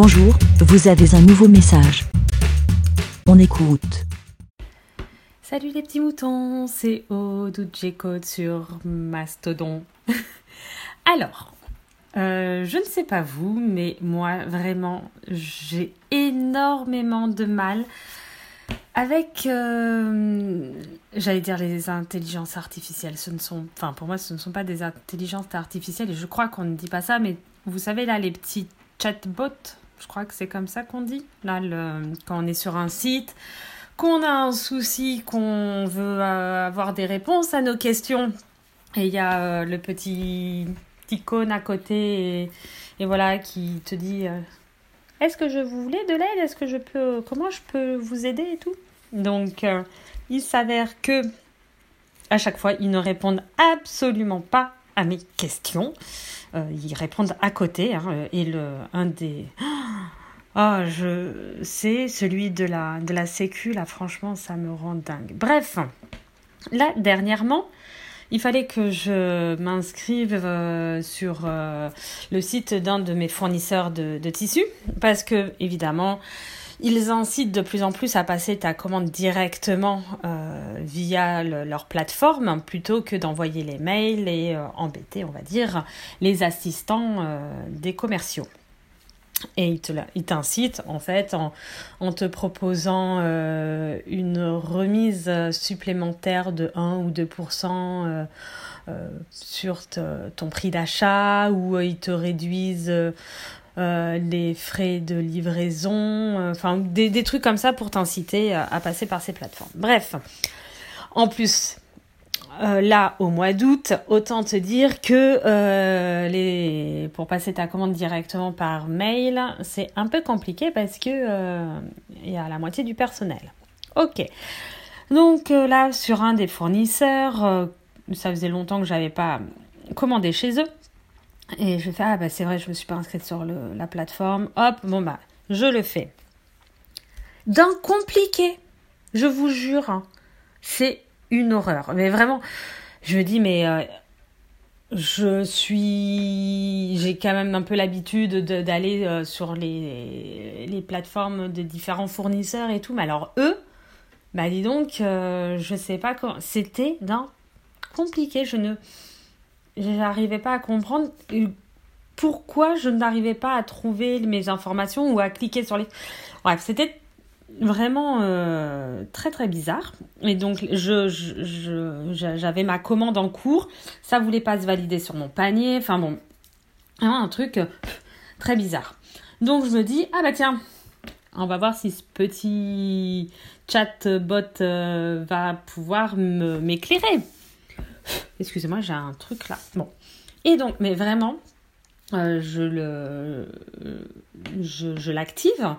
Bonjour, vous avez un nouveau message. On écoute. Salut les petits moutons, c'est Aude Code sur Mastodon. Alors, euh, je ne sais pas vous, mais moi vraiment, j'ai énormément de mal avec, euh, j'allais dire les intelligences artificielles. Ce ne sont, enfin pour moi, ce ne sont pas des intelligences artificielles et je crois qu'on ne dit pas ça, mais vous savez là les petits chatbots, je crois que c'est comme ça qu'on dit. Là, quand on est sur un site, qu'on a un souci, qu'on veut euh, avoir des réponses à nos questions, et il y a euh, le petit icône à côté, et, voilà, qui te dit euh, Est-ce que je vous voulais de l'aide? Est-ce que je peux. Comment je peux vous aider et tout? Donc, il s'avère que à chaque fois, ils ne répondent absolument pas mes questions. Euh, ils répondent à côté. Hein, et le, un des. Ah, je c'est celui de la, de la Sécu, là, franchement, ça me rend dingue. Bref, là, dernièrement, il fallait que je m'inscrive euh, sur euh, le site d'un de mes fournisseurs de, de tissus parce que, évidemment, ils incitent de plus en plus à passer ta commande directement euh, via leur plateforme plutôt que d'envoyer les mails et euh, embêter, on va dire, les assistants euh, des commerciaux. Et ils t'incitent en fait en, te proposant une remise supplémentaire de 1 ou 2% sur ton prix d'achat ou ils te réduisent euh, les frais de livraison, euh, enfin des, trucs comme ça pour t'inciter à, passer par ces plateformes. Bref, en plus, euh, là au mois d'août, autant te dire que pour passer ta commande directement par mail, c'est un peu compliqué parce que il y a la moitié du personnel. Ok. Donc là, sur un des fournisseurs, ça faisait longtemps que j'avais pas commandé chez eux. Et je fais, ah bah c'est vrai, je me suis pas inscrite sur la plateforme. Hop, bon bah, je le fais. D'un compliqué, je vous jure, hein, c'est une horreur. Mais vraiment, je me dis, mais euh, je suis. J'ai quand même un peu l'habitude d'aller euh, sur les, plateformes de différents fournisseurs et tout. Mais alors, eux, bah dis donc, euh, je sais pas comment. C'était d'un compliqué. Je ne je n'arrivais pas à comprendre pourquoi je n'arrivais pas à trouver mes informations ou à cliquer sur les... Bref, c'était vraiment euh, très très bizarre. Et donc je, j'avais ma commande en cours, ça voulait pas se valider sur mon panier, enfin bon, un truc euh, très bizarre. Donc je me dis, ah bah tiens, on va voir si ce petit chatbot euh, va pouvoir m'éclairer. Excusez-moi, j'ai un truc là. Bon. Et donc, mais vraiment, euh, je l'active.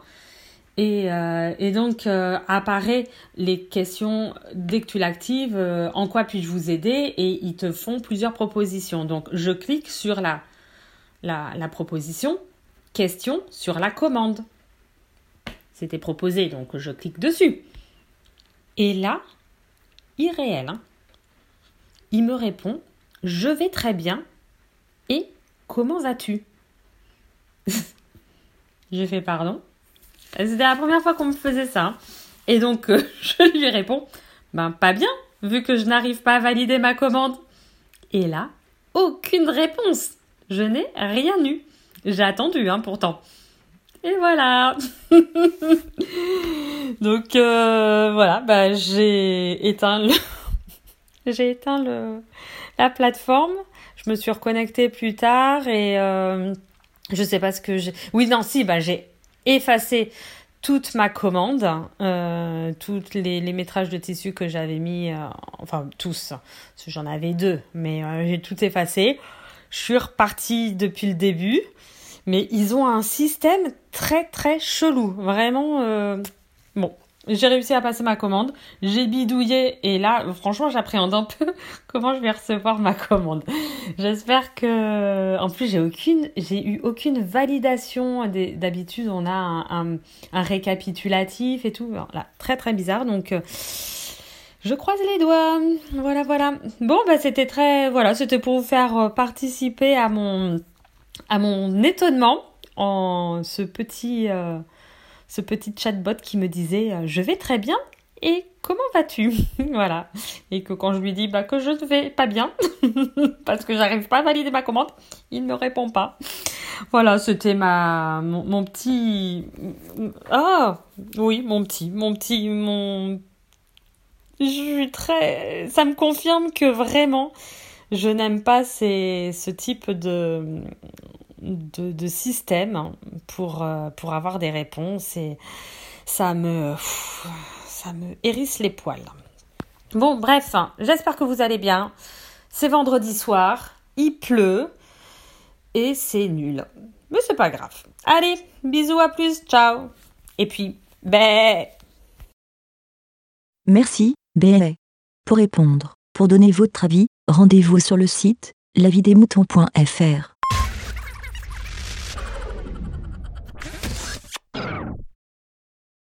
Et, euh, donc euh, apparaît les questions dès que tu l'actives, en quoi puis-je vous aider? Et ils te font plusieurs propositions. Donc je clique sur la, la, la proposition, question sur la commande. C'était proposé, donc je clique dessus. Et là, irréel, hein, il me répond Je vais très bien. Et comment vas-tu? J'ai fait pardon. C'était la première fois qu'on me faisait ça. Et donc, euh, je lui réponds Ben, pas bien, vu que je n'arrive pas à valider ma commande. Et là, aucune réponse. Je n'ai rien eu. J'ai attendu, hein, pourtant. Et voilà. donc, euh, voilà, bah, j'ai éteint le j'ai éteint le, la plateforme. Je me suis reconnectée plus tard et euh, je sais pas ce que j'ai. Oui, non, si, bah, j'ai effacé toute ma commande, euh, tous les, métrages de tissu que j'avais mis, euh, enfin tous, j'en avais deux, mais euh, j'ai tout effacé. Je suis repartie depuis le début, mais ils ont un système très très chelou, vraiment. Bon, j'ai réussi à passer ma commande, j'ai bidouillé et là, franchement, j'appréhende un peu comment je vais recevoir ma commande. J'espère que, en plus, j'ai aucune, j'ai eu aucune validation. D'habitude, on a un, récapitulatif et tout. là, très très bizarre. Donc, euh, je croise les doigts. Voilà, voilà. Bon, bah, c'était très, voilà, c'était pour vous faire euh, participer à mon, à mon étonnement en ce petit, ce petit chatbot qui me disait Je vais très bien et comment vas-tu? Voilà. Et que quand je lui dis bah, que je ne vais pas bien, parce que j'arrive pas à valider ma commande, il ne répond pas. Voilà, c'était ma mon, petit ah oui mon petit mon petit mon je suis très ça me confirme que vraiment je n'aime pas ces, ce type de, de système pour, euh, pour avoir des réponses et ça me ça me hérisse les poils. Bon, bref, j'espère que vous allez bien. C'est vendredi soir, il pleut et c'est nul. Mais c'est pas grave. Allez, bisous, à plus, ciao. Et puis, bé. Merci, bé. Pour répondre, pour donner votre avis, rendez-vous sur le site lavidemouton.fr.